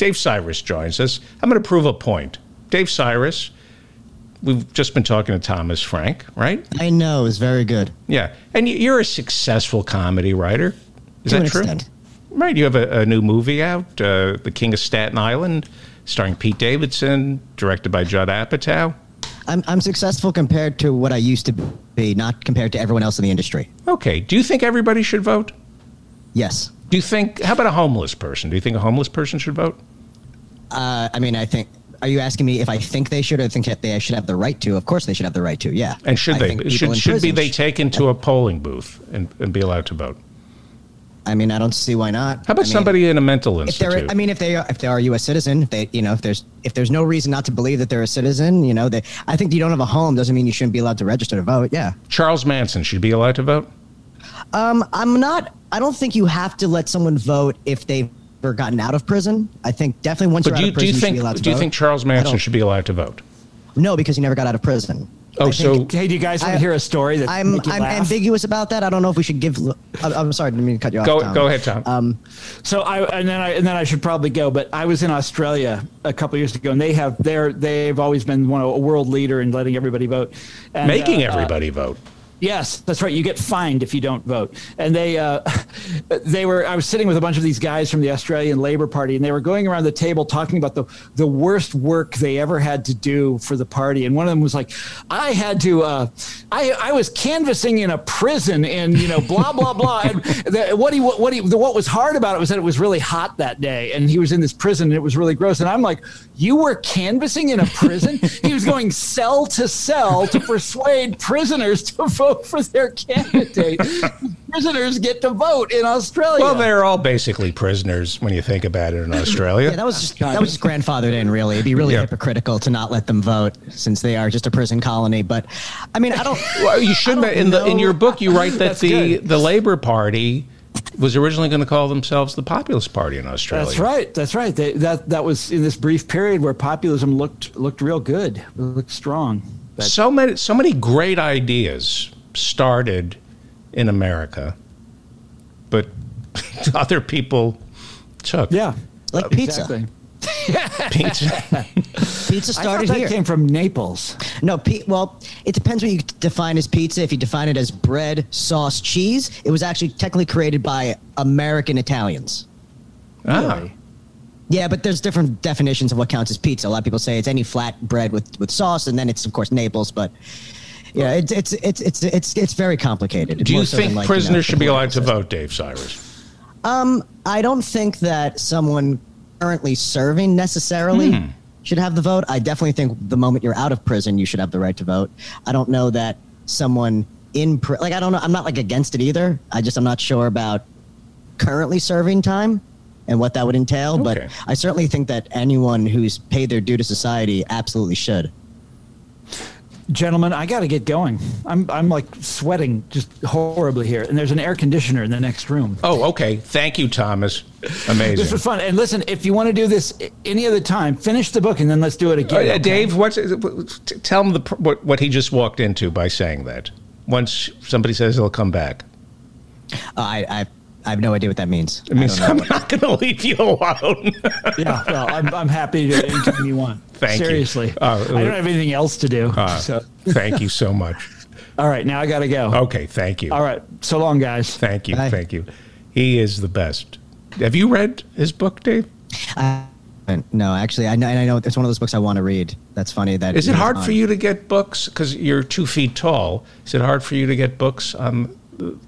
Dave Sirus joins us. I'm going to prove a point. Dave Sirus, we've just been talking to Thomas Frank, right? I know, it's very good. Yeah. And you're a successful comedy writer. Is To that true? extent. Right. You have a, a new movie out, uh, The King of Staten Island, starring Pete Davidson, directed by Judd Apatow. I'm, I'm successful compared to what I used to be, not compared to everyone else in the industry. Okay. Do you think everybody should vote? Yes. Do you think, how about a homeless person? Do you think a homeless person should vote? Uh, I mean, I think. Are you asking me if I think they should or think that they should have the right to? Of course, they should have the right to. Yeah. And should I they? Should, should be they taken to a polling booth and, and be allowed to vote? I mean, I don't see why not. How about I mean, somebody in a mental If they're, institute? I mean, if they are, if they are a U.S. citizen, they, you know, if there's, if there's no reason not to believe that they're a citizen, you know, they, I think you don't have a home doesn't mean you shouldn't be allowed to register to vote. Yeah. Charles Manson should be allowed to vote? Um, I'm not. I don't think you have to let someone vote if they've ever gotten out of prison. I think definitely once But you're do out you, of do prison, you you should think be allowed to do you think Charles Manson should be allowed to vote? No, because he never got out of prison. Oh, I so think- Hey, do you guys want I- to hear a story that I'm I'm laugh? ambiguous about that. I don't know if we should give. I'm, I'm sorry, I didn't mean to cut you off. go Tom. go ahead, Tom. Um, So I and then I and then I should probably go, but I was in Australia a couple years ago, and they have they're they've always been one a world leader in letting everybody vote, and, Making uh, uh, everybody vote. Yes, that's right. You get fined if you don't vote. And they, uh, they were. I was sitting with a bunch of these guys from the Australian Labor Party, and they were going around the table talking about the the worst work they ever had to do for the party. And one of them was like, "I had to. Uh, I I was canvassing in a prison, and you know, blah blah blah. And the, what he what he what was hard about it was that it was really hot that day, and he was in this prison, and it was really gross. And I'm like, you were canvassing in a prison? he was going cell to cell to persuade prisoners to vote for their candidate. prisoners get to vote in Australia. Well, they're all basically prisoners when you think about it in Australia. yeah, that was just that was just grandfathered in. Really, it'd be really Yeah. hypocritical to not let them vote since they are just a prison colony. But I mean, I don't. well, you should I don't in the in your book you write that the good. the Labor Party was originally going to call themselves the Populist Party in Australia. That's right. That's right. They, that that was in this brief period where populism looked looked real good, It looked strong. But So many so many great ideas started in America, but other people took yeah, Like pizza. exactly. pizza. Pizza I started that here. came from Naples. No, pe- well, it depends what you define as pizza. If you define it as bread, sauce, cheese, it was actually technically created by American Italians. Ah. Really? Yeah, but there's different definitions of what counts as pizza. A lot of people say it's any flat bread with, with sauce, and then it's of course Naples. But yeah, it's it's it's it's it's, it's very complicated. Do you More so than, think like, you know, prisoners should be allowed to vote, Dave Sirus? system. I don't think that someone currently serving necessarily Hmm. should have the vote. I definitely think the moment you're out of prison, you should have the right to vote. I don't know that someone in pri- like I don't know. I'm not like against it either. I just I'm not sure about currently serving time and what that would entail. Okay. But I certainly think that anyone who's paid their due to society absolutely should. Gentlemen, I got to get going. I'm I'm like sweating just horribly here, and there's an air conditioner in the next room. Oh, okay. Thank you, Thomas. Amazing. this was fun. And listen, if you want to do this any other time, finish the book and then let's do it Uh, again. okay? Dave, what's tell him the what, what he just walked into by saying that. Once somebody says he'll come back, Uh, I, I I have no idea what that means. it means I I'm don't going to leave you alone. Yeah, well, I'm, I'm happy to do anything you want. Thank you. Seriously. Uh, I don't have anything else to do. Uh, so, thank you so much. all right, now I got to go. Okay, thank you. All right, so long, guys. Thank you. Bye. Thank you. He is the best. Have you read his book, Dave? I- no, actually, I know, and I know it's one of those books I want to read. That's funny. That Is it hard on- for you to get books because you're two feet tall? Is it hard for you to get books on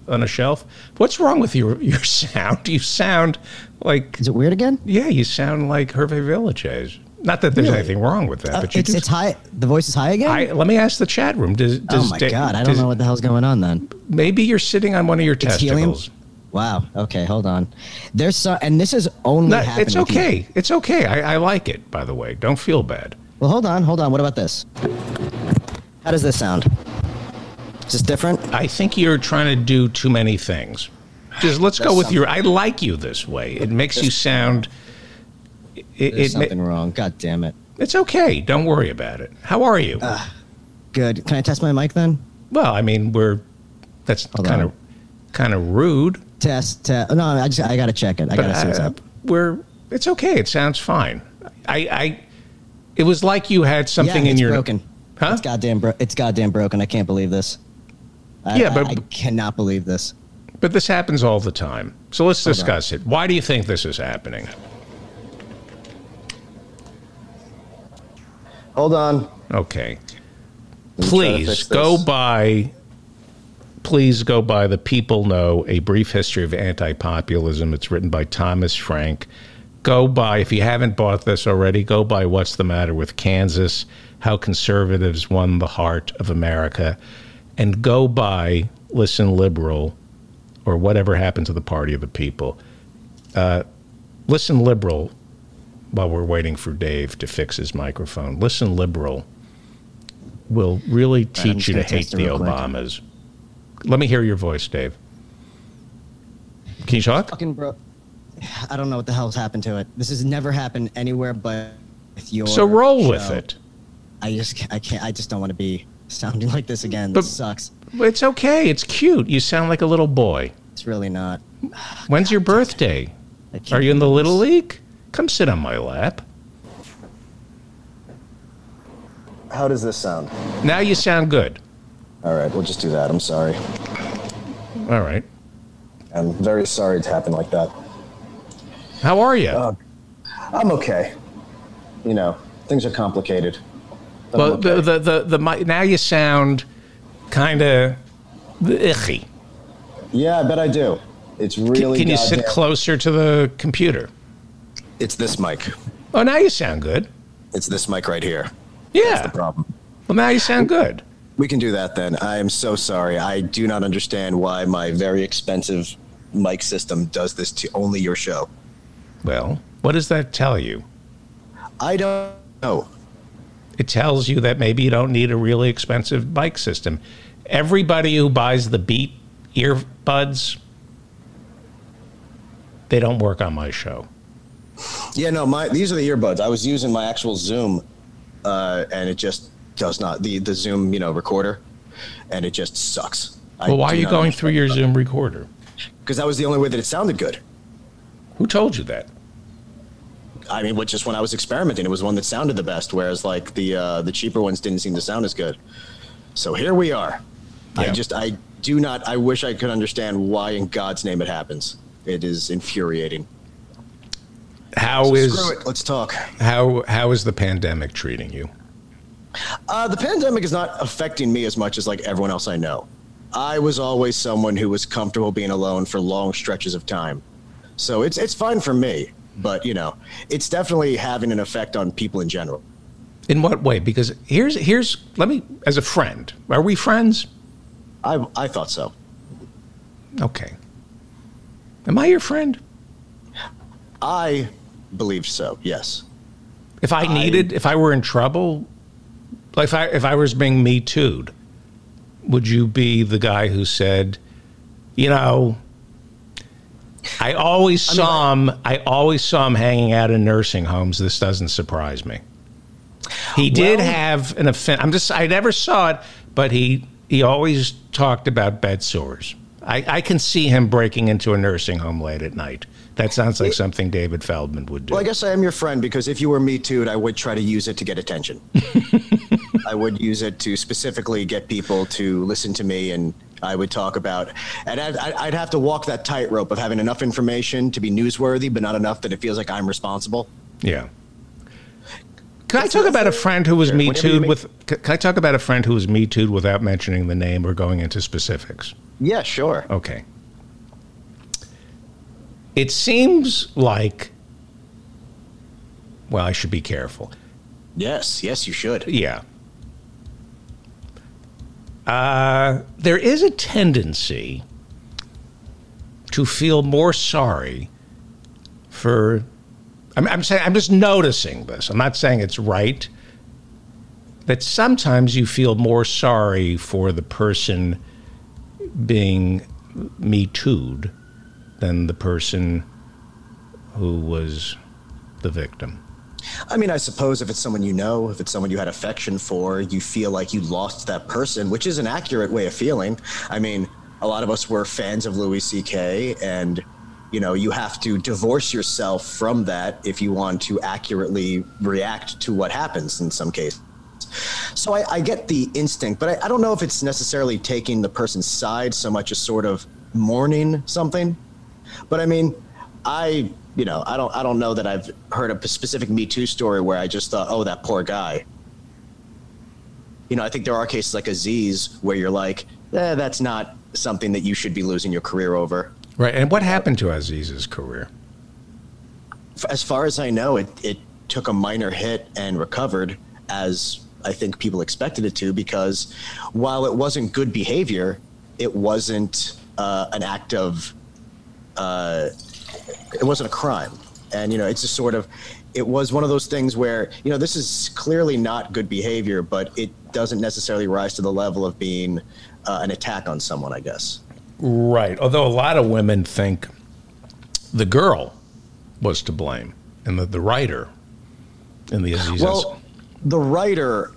on a shelf? What's wrong with your your sound? You sound like Is it weird again? yeah, you sound like Hervé Villechaize. Not that there's Really? anything wrong with that, Uh, but you it's do it's high. The voice is high again. I, let me ask the chat room. Does, oh my Da- god, I don't does- know what the hell's going on then. Maybe you're sitting on one of your It's helium? testicles. Wow. Okay, hold on. There's so, and this is only No, happening. it's okay. It's okay. I, I like it. By the way, don't feel bad. Well, hold on, hold on. What about this? How does this sound? Is this different? I think you're trying to do too many things. Just let's go with your. I like you this way. It makes you sound. It, There's it, something wrong. God damn it. it's okay. Don't worry about it. How are you? Good. Can I test my mic then? well, I mean, we're. That's kind of, kind of rude. Test. Test. No, I just I gotta check it. I But gotta see what's uh, up. we're It's okay. It sounds fine. I, I it was like you had something yeah, in it's your broken. Huh? It's goddamn bro- It's goddamn broken. I can't believe this. I, Yeah, but- I, I cannot believe this. But this happens all the time. So let's Hold on. discuss it. Why do you think this is happening? Hold on. Okay. Let me try to Please go by please go by the people know a brief history of anti-populism it's written by thomas frank go by if you haven't bought this already go by what's the matter with kansas how conservatives won the heart of america and go by listen liberal or whatever happened to the party of the people uh, listen liberal while we're waiting for dave to fix his microphone listen liberal will really teach you to hate the it real quick. Obamas. Let me hear your voice, Dave. Can you talk? Fucking bro. I don't know what the hell's happened to it. This has never happened anywhere but with your. So roll with it. I just, I can't. I just don't want to be sounding like this again. But- This sucks. It's okay. It's cute. You sound like a little boy. It's really not. When's your birthday? Are you in the believe little league? Come sit on my lap. How does this sound? Now you sound good. All right, we'll just do that. I'm sorry. All right. I'm very sorry it happened like that. How are you? Uh, I'm okay. You know, things are complicated. But well, okay. the, the the the now you sound kind of icky. yeah, I bet I do. It's really. can you sit closer to the computer? It's this mic. Oh, now you sound good. It's this mic right here. Yeah. That's the problem. Well, now you sound good. We can do that then. I am so sorry. I do not understand why my very expensive mic system does this to only your show. Well, what does that tell you? I don't know. It tells you that maybe you don't need a really expensive bike system. Everybody who buys the Beat earbuds, they don't work on my show. Yeah, no, my these are the earbuds. I was using my actual Zoom, uh, and it just does not the the Zoom you know recorder, and it just sucks. Well, why are you going through your Zoom recorder? Because that was the only way that it sounded good. Who told you that? I mean, which just when I was experimenting, it was one that sounded the best, whereas like the uh, the cheaper ones didn't seem to sound as good. So here we are. I just I do not. I wish I could understand why in God's name it happens. It is infuriating. How So is screw it. Let's talk. how how is the pandemic treating you? Uh, the pandemic is not affecting me as much as like everyone else I know. I was always someone who was comfortable being alone for long stretches of time, so it's it's fine for me. But you know, it's definitely having an effect on people in general. In what way? Because here's here's let me as a friend. Are we friends? I I thought so. Okay. Am I your friend? I believe so. Yes. If I needed, if I were in trouble, like if I if I was being me too'd, would you be the guy who said, you know, I always saw him. I always saw him hanging out in nursing homes. This doesn't surprise me. He did Well- have an offense. I'm just. I never saw it, but he he always talked about bed sores. I, I can see him breaking into a nursing home late at night. That sounds like something David Feldman would do. Well, I guess I am your friend because if you were me too, I would try to use it to get attention. I would use it to specifically get people to listen to me, and I would talk about. And I'd, I'd have to walk that tightrope of having enough information to be newsworthy, but not enough that it feels like I'm responsible. Yeah. Can I talk about a friend who was Sure, me too'd with? Can I talk about a friend who was me too'd without mentioning the name or going into specifics? Yeah, sure. Okay. It seems like. Well, I should be careful. Yes, yes, you should. Yeah. Uh, there is a tendency to feel more sorry for. I'm, I'm saying I'm just noticing this. I'm not saying it's right. That sometimes you feel more sorry for the person being me too'd than the person who was the victim. I mean, I suppose if it's someone you know, if it's someone you had affection for, you feel like you lost that person, which is an accurate way of feeling. I mean, a lot of us were fans of Louis C.K. and you know you have to divorce yourself from that if you want to accurately react to what happens in some cases so I, I get the instinct but I, I, don't know if it's necessarily taking the person's side so much as sort of mourning something but i mean i you know i don't i don't know that i've heard a specific me too story where i just thought oh that poor guy you know i think there are cases like aziz where you're like eh, that's not something that you should be losing your career over Right. And what happened to Aziz's career? As far as I know, it, it took a minor hit and recovered as I think people expected it to because while it wasn't good behavior, it wasn't uh, an act of, uh, it wasn't a crime. And, you know, it's just sort of, it was one of those things where, you know, this is clearly not good behavior, but it doesn't necessarily rise to the level of being uh, an attack on someone, I guess. Right. Although a lot of women think the girl was to blame and the, the writer in the Aziz. Well, the writer.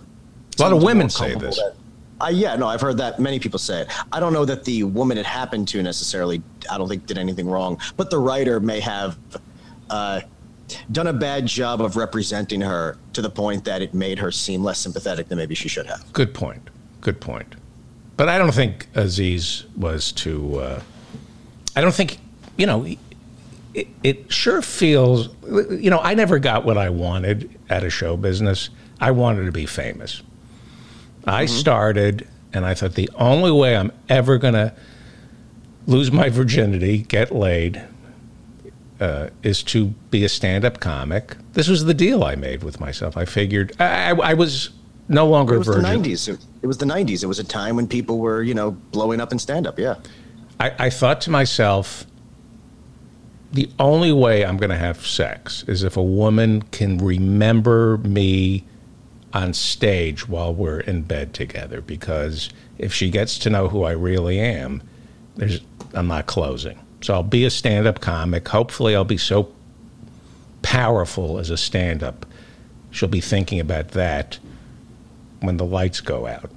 A lot of women say this. That, uh, yeah, no, I've heard that many people say it. I don't know that the woman it happened to necessarily, I don't think did anything wrong, but the writer may have uh, done a bad job of representing her to the point that it made her seem less sympathetic than maybe she should have. Good point. Good point. But I don't think Aziz was to. Uh, I don't think you know. It, it sure feels. You know, I never got what I wanted at a show business. I wanted to be famous. I mm-hmm. started, and I thought the only way I'm ever going to lose my virginity, get laid, uh, is to be a stand-up comic. This was the deal I made with myself. I figured I, I was no longer it was virgin. the 90s. It, it, was the 90s. It was a time when people were, you know, blowing up in stand up. Yeah. I, I thought to myself, the only way I'm going to have sex is if a woman can remember me on stage while we're in bed together. Because if she gets to know who I really am, there's, I'm not closing. So I'll be a stand up comic. Hopefully, I'll be so powerful as a stand up. She'll be thinking about that when the lights go out.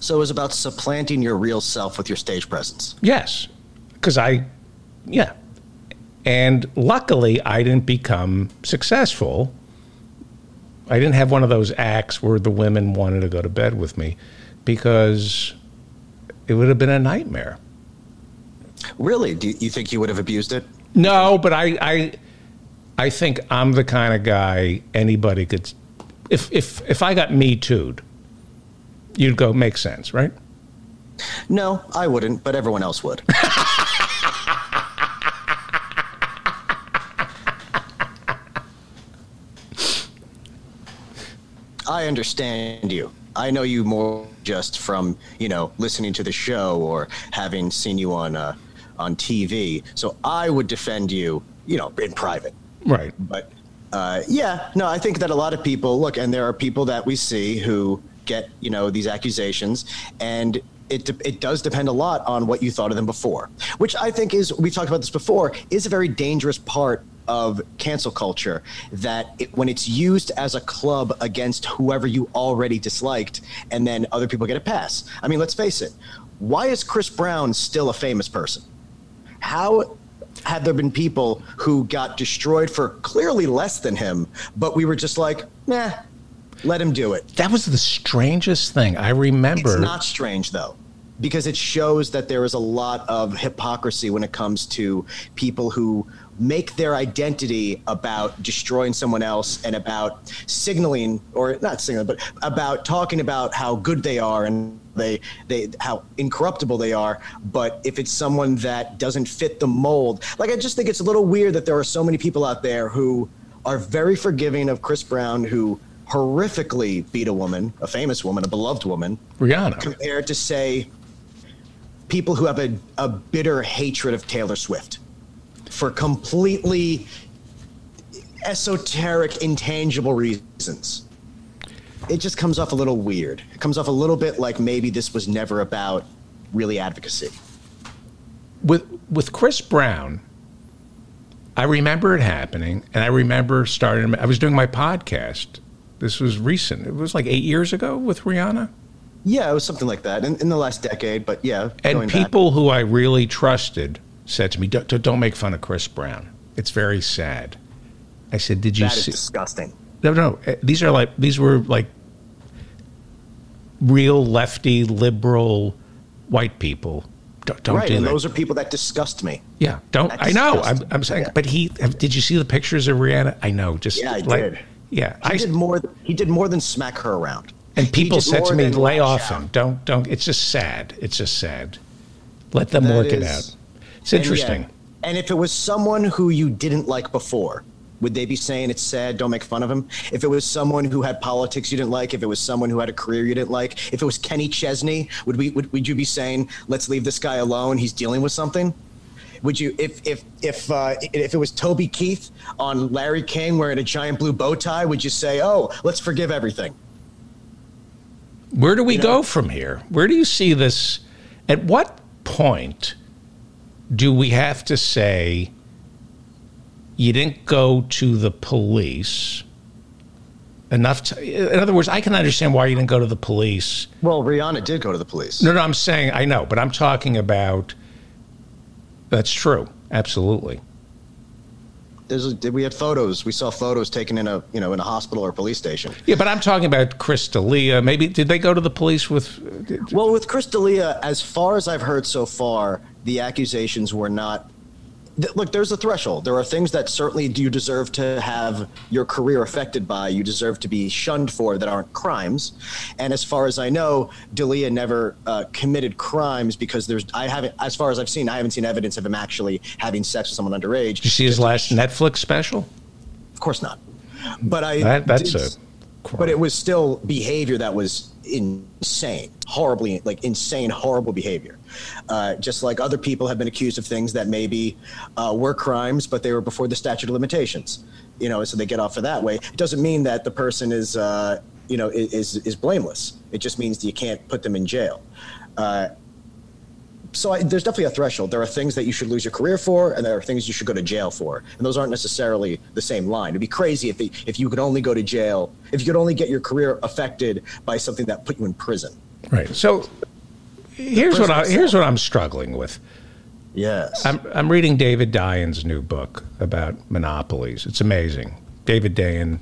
So it was about supplanting your real self with your stage presence. Yes, because I, yeah, and luckily I didn't become successful. I didn't have one of those acts where the women wanted to go to bed with me because it would have been a nightmare. Really? Do you think you would have abused it? No, but I, I, I think I'm the kind of guy anybody could. If if if I got me too'd, you'd go, makes sense, right? No, I wouldn't, but everyone else would. I understand you. I know you more just from you know listening to the show or having seen you on uh, on TV. So I would defend you, you know, in private. Right. But uh, yeah, no, I think that a lot of people look, and there are people that we see who get you know these accusations and it, it does depend a lot on what you thought of them before, which I think is, we talked about this before, is a very dangerous part of cancel culture that it, when it's used as a club against whoever you already disliked and then other people get a pass. I mean, let's face it. Why is Chris Brown still a famous person? How have there been people who got destroyed for clearly less than him, but we were just like, nah, let him do it. That was the strangest thing. I remember. It's not strange, though, because it shows that there is a lot of hypocrisy when it comes to people who make their identity about destroying someone else and about signaling or not signaling but about talking about how good they are and they they how incorruptible they are. But if it's someone that doesn't fit the mold like i just think it's a little weird that there are so many people out there who are very forgiving of Chris Brown who horrifically beat a woman, a famous woman, a beloved woman, Rihanna, compared to say people who have a, a bitter hatred of Taylor Swift for completely esoteric, intangible reasons. It just comes off a little weird. It comes off a little bit like maybe this was never about really advocacy. With with Chris Brown, I remember it happening, and I remember starting. I was doing my podcast this was recent. It was like eight years ago with Rihanna. Yeah, it was something like that in, in the last decade. But yeah, and people back. who I really trusted said to me, "Don't, don't make fun of Chris Brown. It's very sad." I said, "Did you see? That is see?" disgusting. No, no. uh, These are like these were like real lefty liberal white people. Don't, don't right, do and that. those are people that disgust me. yeah, don't. I know. I'm, I'm saying, Yeah. but he. Did you see the pictures of Rihanna? I know. Just Yeah, I like, did. Yeah, He I did more. He did more than smack her around. and people said to me, "Lay off out. him. Don't, don't." It's just sad. It's just sad. Let them That work it out. It's And interesting. yet- And if it was someone who you didn't like before, would they be saying it's sad, don't make fun of him? If it was someone who had politics you didn't like, if it was someone who had a career you didn't like, if it was Kenny Chesney, would we would, would you be saying, let's leave this guy alone, he's dealing with something? Would you if if if uh, if it was Toby Keith on Larry King wearing a giant blue bow tie, would you say, "Oh, let's forgive everything"? Where do we you know- go from here? Where do you see this? At what point do we have to say you didn't go to the police enough? To, in other words, I can understand why you didn't go to the police. Well, Rihanna did go to the police. No, no, I'm saying I know, but I'm talking about. That's true. Absolutely. There's a, we had photos. We saw photos taken in a you know in a hospital or police station. Yeah, but I'm talking about Chris D'Elia. Maybe did they go to the police with? Well, with Chris D'Elia, as far as I've heard so far, the accusations were not. Th- Look, there's a threshold. There are things that certainly do you deserve to have your career affected by, you deserve to be shunned for that aren't crimes. And as far as I know, D'Elia never uh, committed crimes because there's, I haven't, as far as I've seen, I haven't seen evidence of him actually having sex with someone underage. Did you see his last Netflix special? Of course not. But I. That, that's a. but it was still behavior that was insane, horribly, like insane, horrible behavior. Uh, just like other people have been accused of things that maybe uh, were crimes, but they were before the statute of limitations. You know, so they get off for that way. It doesn't mean that the person is, uh, you know, is is blameless. It just means you can't put them in jail. So I, there's definitely a threshold. There are things that you should lose your career for, and there are things you should go to jail for, and those aren't necessarily the same line. It'd be crazy if it, if you could only go to jail, if you could only get your career affected by something that put you in prison. Right. So here's what I, here's what I'm struggling with. Yes. I'm I'm reading David Dayen's new book about monopolies. It's amazing. David Dayan,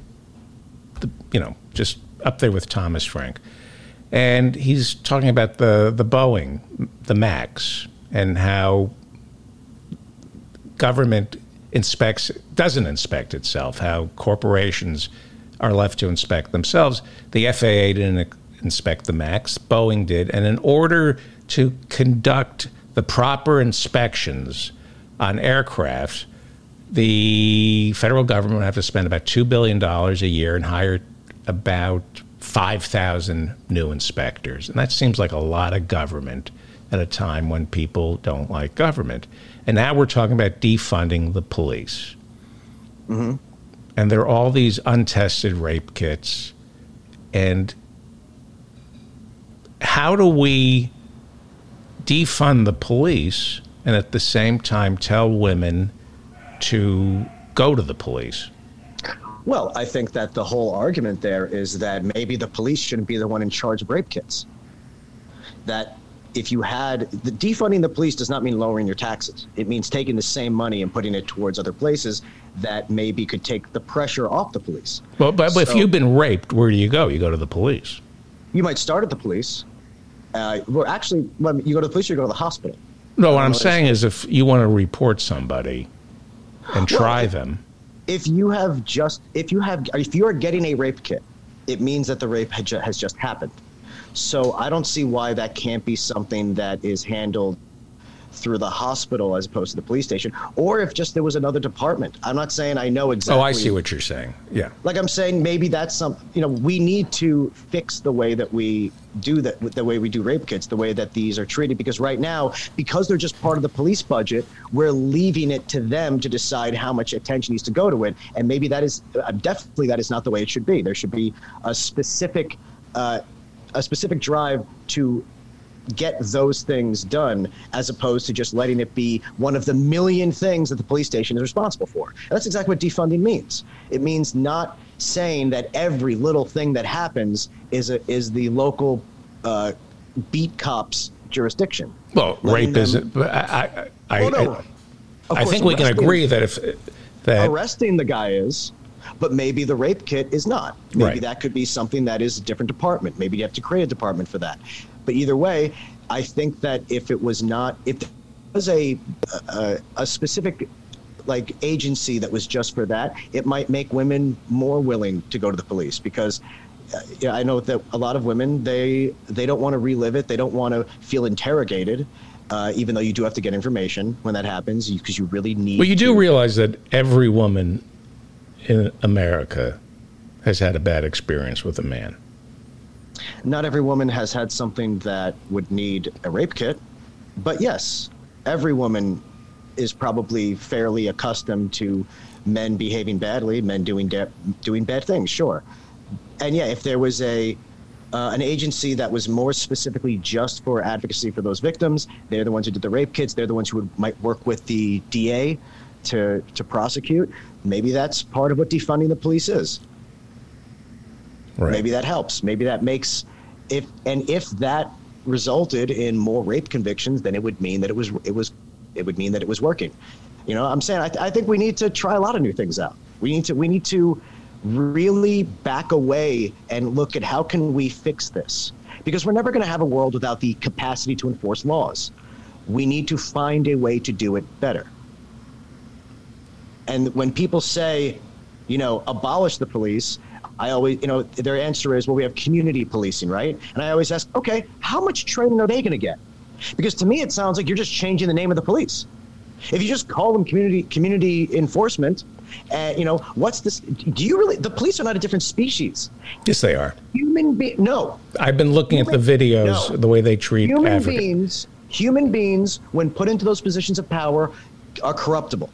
the, you know, just up there with Thomas Frank, and he's talking about the the Boeing, the Max, and how government inspects doesn't inspect itself. How corporations are left to inspect themselves. The FAA didn't inspect the Max. Boeing did, and in order to conduct the proper inspections on aircraft, the federal government would have to spend about $2 billion a year and hire about 5,000 new inspectors. And that seems like a lot of government at a time when people don't like government. And now we're talking about defunding the police. Mm-hmm. And there are all these untested rape kits. And how do we defund the police and at the same time tell women to go to the police? Well, I think that the whole argument there is that maybe the police shouldn't be the one in charge of rape kits. That if you had the defunding the police does not mean lowering your taxes. It means taking the same money and putting it towards other places that maybe could take the pressure off the police. Well, but, but if you've been raped, where do you go? You go to the police. You might start at the police. Uh, well, actually, when you go to the police, you go to the hospital. No, what I'm saying is if you want to report somebody and try them, If you have just, if you have, if you are getting a rape kit, it means that the rape has just happened. So I don't see why that can't be something that is handled through the hospital as opposed to the police station, or if just there was another department. I'm not saying I know exactly. oh, I see what you're saying. Yeah. like I'm saying, maybe that's some. You know, we need to fix the way that we do that, the way we do rape kits, the way that these are treated. Because right now, because they're just part of the police budget, we're leaving it to them to decide how much attention needs to go to it. And maybe that is uh, definitely that is not the way it should be. There should be a specific, uh, a specific drive to get those things done as opposed to just letting it be one of the million things that the police station is responsible for. And that's exactly what defunding means. It means not saying that every little thing that happens is a, is the local uh, beat cops jurisdiction. Well, Letting rape is. I, I, I, Well, no. I- I think we can agree that if that arresting the guy is, but maybe the rape kit is not. Maybe Right. that could be something that is a different department. Maybe you have to create a department for that. But either way, I think that if it was not, if there was a a, a specific like agency that was just for that, it might make women more willing to go to the police because. Uh, yeah, I know that a lot of women they they don't want to relive it. They don't want to feel interrogated, uh, even though you do have to get information when that happens because you really need. well, you do to- realize that every woman in America has had a bad experience with a man. Not every woman has had something that would need a rape kit, but yes, every woman is probably fairly accustomed to men behaving badly, men doing doing bad things. Sure, and yeah, if there was a uh, an agency that was more specifically just for advocacy for those victims, they're the ones who did the rape kits. They're the ones who would, might work with the DA to to prosecute. Maybe that's part of what defunding the police is Right. maybe that helps. Maybe that makes if and if that resulted in more rape convictions then it would mean that it was it was it would mean that it was working. You know i'm saying i, I think we need to try a lot of new things out. We need to we need to really back away and look at how can we fix this? Because we're never going to have a world without the capacity to enforce laws. We need to find a way to do it better. And when people say, you know, abolish the police, I always, you know, their answer is, well, we have community policing, right? And I always ask, okay, how much training are they going to get? Because to me, it sounds like you're just changing the name of the police. If you just call them community community enforcement, uh, you know, what's this? Do you really? The police are not a different species. Yes, they are. Human being, no. I've been looking at the videos, No. the way they treat Human African. beings, human beings, when put into those positions of power, are corruptible.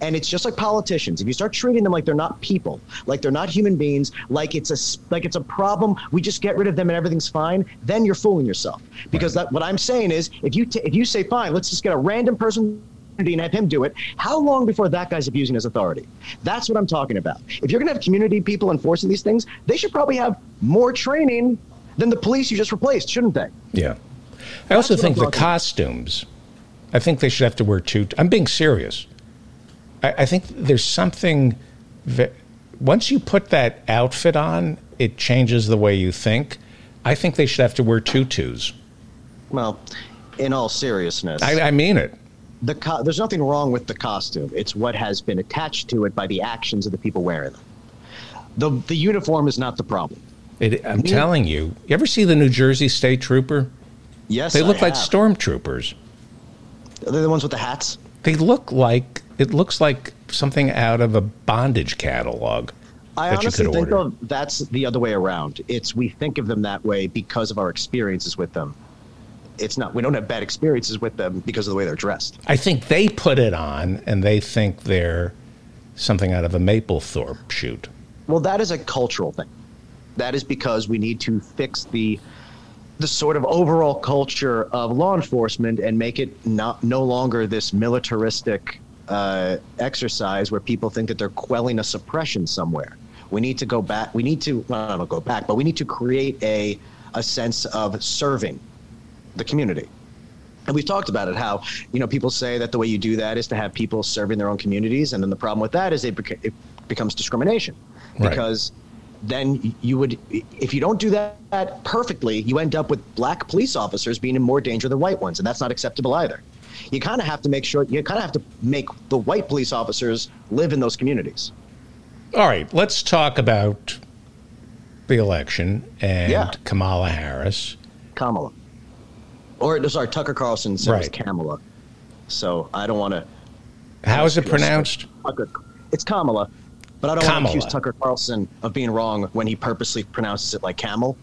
And it's just like politicians. If you start treating them like they're not people, like they're not human beings, like it's a like it's a problem, we just get rid of them and everything's fine. Then you're fooling yourself. Because that, what I'm saying is, if you t- if you say fine, let's just get a random person and have him do it. How long before that guy's abusing his authority? That's what I'm talking about. If you're going to have community people enforcing these things, they should probably have more training than the police you just replaced, shouldn't they? Yeah. I also what think the about. costumes, I think they should have to wear two. I'm being serious. I, I think there's something that once you put that outfit on, it changes the way you think. I think they should have to wear tutus. Well, in all seriousness, I, I mean it. the co- there's nothing wrong with the costume. It's what has been attached to it by the actions of the people wearing them. The the uniform is not the problem. it I'm telling you. You ever see the New Jersey State Trooper? Yes, They look like stormtroopers. They're the ones with the hats. They look like it looks like something out of a bondage catalog I that you honestly could think order. though that's the other way around. It's we think of them that way because of our experiences with them. It's not. We don't have bad experiences with them because of the way they're dressed. I think they put it on and they think they're something out of a Mapplethorpe shoot. Well, that is a cultural thing. That is because we need to fix the the sort of overall culture of law enforcement and make it not no longer this militaristic uh, exercise where people think that they're quelling a suppression somewhere. We need to go back. We need to well, I don't go back, but we need to create a a sense of serving the community. And we've talked about it how you know people say that the way you do that is to have people serving their own communities, and then the problem with that is it, beca- it becomes discrimination Right. because then you would if you don't do that perfectly, you end up with black police officers being in more danger than white ones, and that's not acceptable either. You kind of have to make sure you kind of have to make the white police officers live in those communities. All right, let's talk about the election and Yeah. Kamala Harris. Kamala, or sorry, Tucker Carlson was Right. Kamala, so I don't want to. How is it pronounced? Tucker. It's Kamala, but I don't want to accuse Tucker Carlson of being wrong when he purposely pronounces it like camel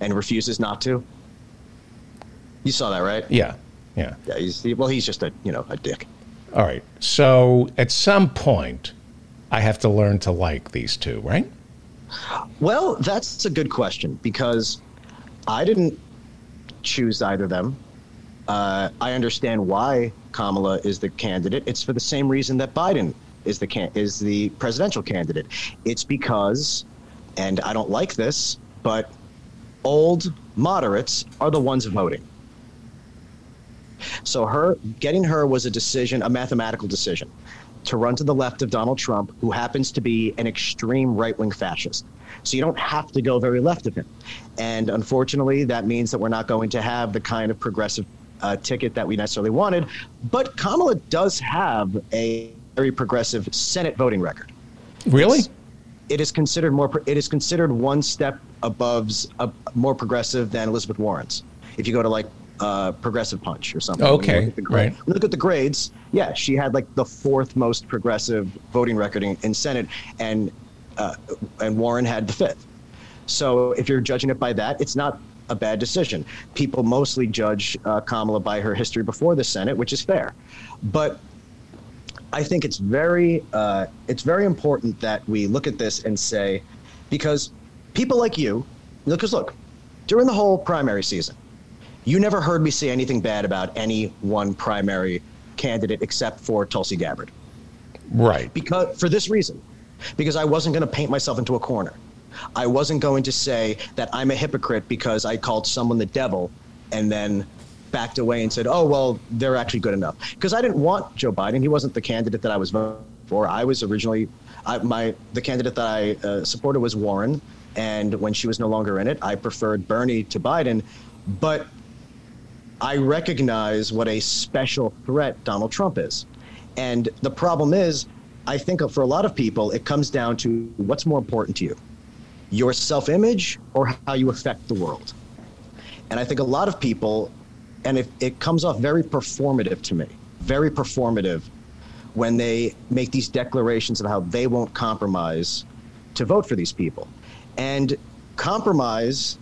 and refuses not to. You saw that, right? Yeah, yeah. Yeah. He's he- well. He's just a you know a dick. All right. So at some point, I have to learn to like these two, right? Well, that's a good question because I didn't choose either of them. Uh, I understand why Kamala is the candidate. It's for the same reason that Biden is the can- is the presidential candidate. It's because, and I don't like this, but old moderates are the ones voting. So her getting her was a decision, a mathematical decision, to run to the left of Donald Trump, who happens to be an extreme right-wing fascist. So you don't have to go very left of him. And unfortunately, that means that we're not going to have the kind of progressive uh, ticket that we necessarily wanted. But Kamala does have a very progressive Senate voting record. Really? It's, it is considered more. It is considered one step above, uh, more progressive than Elizabeth Warren's. If you go to like uh, Progressive Punch or something. Okay, look right. Look at the grades. Yeah, she had like the fourth most progressive voting record in, in Senate, and uh, and Warren had the fifth. So if you're judging it by that, it's not a bad decision. People mostly judge uh, Kamala by her history before the Senate, which is fair. But I think it's very uh, it's very important that we look at this and say, because people like you, because look, during the whole primary season, you never heard me say anything bad about any one primary candidate except for Tulsi Gabbard. Right. Because for this reason, because I wasn't going to paint myself into a corner. I wasn't going to say that I'm a hypocrite because I called someone the devil and then backed away and said, "Oh, well, they're actually good enough." Because I didn't want Joe Biden. He wasn't the candidate that I was voting for. I was originally I, my the candidate that I uh, supported was Warren, and when she was no longer in it, I preferred Bernie to Biden. But I recognize what a special threat Donald Trump is. And the problem is, I think for a lot of people, it comes down to what's more important to you your self image or how you affect the world. And I think a lot of people, and it, it comes off very performative to me, very performative when they make these declarations of how they won't compromise to vote for these people. And compromise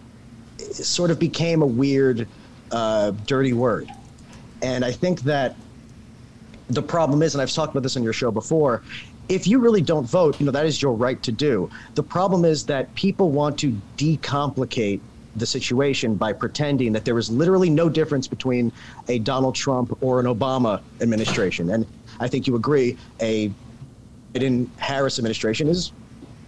sort of became a weird, uh, dirty word. And I think that the problem is, and I've talked about this on your show before, if you really don't vote, you know, that is your right to do. The problem is that people want to decomplicate the situation by pretending that there is literally no difference between a Donald Trump or an Obama administration. And I think you agree, a Biden Harris administration is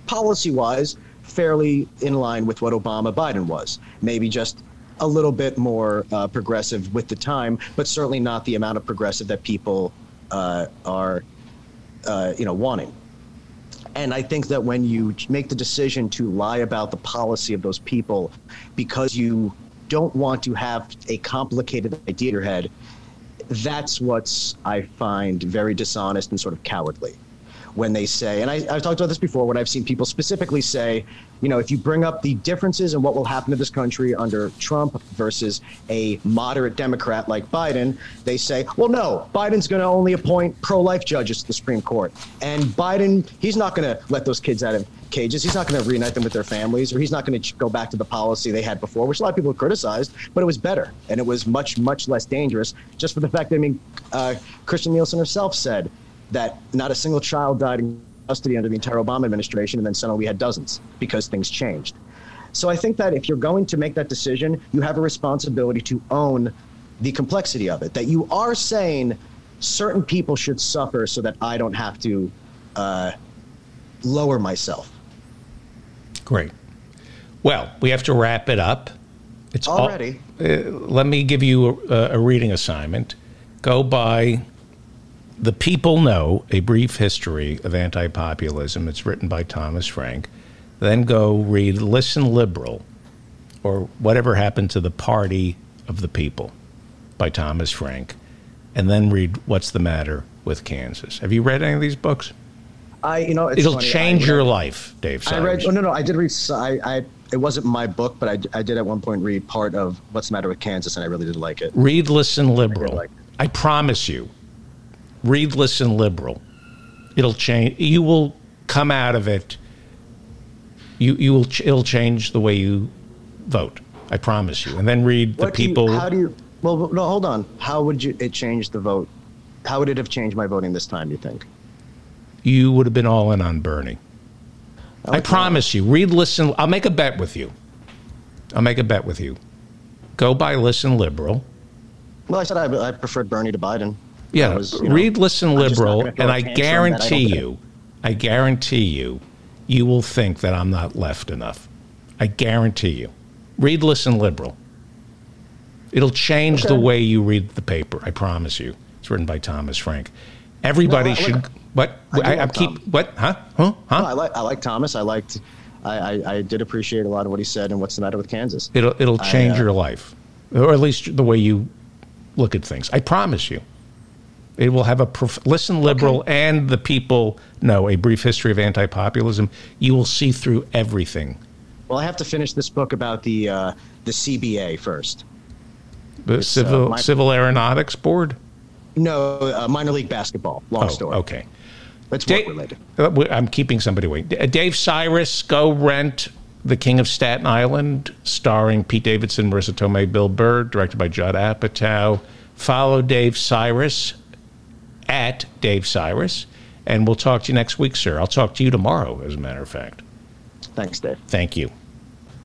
policy wise fairly in line with what Obama Biden was. Maybe just a little bit more uh, progressive with the time, but certainly not the amount of progressive that people uh, are, uh, you know, wanting. And I think that when you make the decision to lie about the policy of those people because you don't want to have a complicated idea in your head, that's what's I find very dishonest and sort of cowardly when they say, and I, have talked about this before, when I've seen people specifically say, you know, if you bring up the differences in what will happen to this country under Trump versus a moderate Democrat like Biden, they say, well, no, Biden's going to only appoint pro life judges to the Supreme Court. And Biden, he's not going to let those kids out of cages. He's not going to reunite them with their families, or he's not going to go back to the policy they had before, which a lot of people criticized, but it was better. And it was much, much less dangerous just for the fact that, I mean, uh, Kirstjen Nielsen herself said, that not a single child died in custody under the entire Obama administration, and then suddenly we had dozens because things changed. So I think that if you're going to make that decision, you have a responsibility to own the complexity of it. That you are saying certain people should suffer so that I don't have to uh, lower myself. Great. Well, we have to wrap it up. It's already. All, uh, let me give you a, a reading assignment. Go by the People Know A Brief History of Anti Populism. It's written by Thomas Frank. Then go read Listen Liberal or Whatever Happened to the Party of the People by Thomas Frank. And then read What's the Matter with Kansas. Have you read any of these books? I, you know, it'll funny. change read, your life, Dave. I read. Oh no, no, I did read. I, I, it wasn't my book, but I, I did at one point read part of What's the Matter with Kansas, and I really did like it. Read, listen, liberal. I, like I promise you, read, listen, liberal. It'll change. You will come out of it. You you will. It'll change the way you vote. I promise you. And then read the what people. You, how do you? Well, no. Hold on. How would you? It change the vote. How would it have changed my voting this time? You think? You would have been all in on Bernie. Okay. I promise you. Read, listen. I'll make a bet with you. I'll make a bet with you. Go by listen liberal. Well, I said I, I preferred Bernie to Biden. Yeah, was, you know, read, listen, liberal, and I guarantee you, I guarantee you, you will think that I'm not left enough. I guarantee you. Read, listen, liberal. It'll change the way you read the paper. I promise you. It's written by Thomas Frank. Everybody No, I- should. What? I I, I keep. Tom. What? Huh? Huh? Huh? No, I like I like Thomas. I liked. I, I, I did appreciate a lot of what he said and what's the matter with Kansas. It'll it'll change uh, your life, or at least the way you look at things. I promise you. It will have a prof- listen liberal and the people no a brief history of anti-populism. You will see through everything. Well, I have to finish this book about the uh, the CBA first. The uh, civil my- civil aeronautics board. No, uh, minor league basketball. Long Oh, story. okay. It's Da- work related. uh, I'm keeping somebody waiting. Dave Sirus, go rent The King of Staten Island, starring Pete Davidson, Marisa Tomei, Bill Burr, directed by Judd Apatow. Follow Dave Sirus at Dave Sirus, and we'll talk to you next week, sir. I'll talk to you tomorrow, as a matter of fact. Thanks, Dave. Thank you.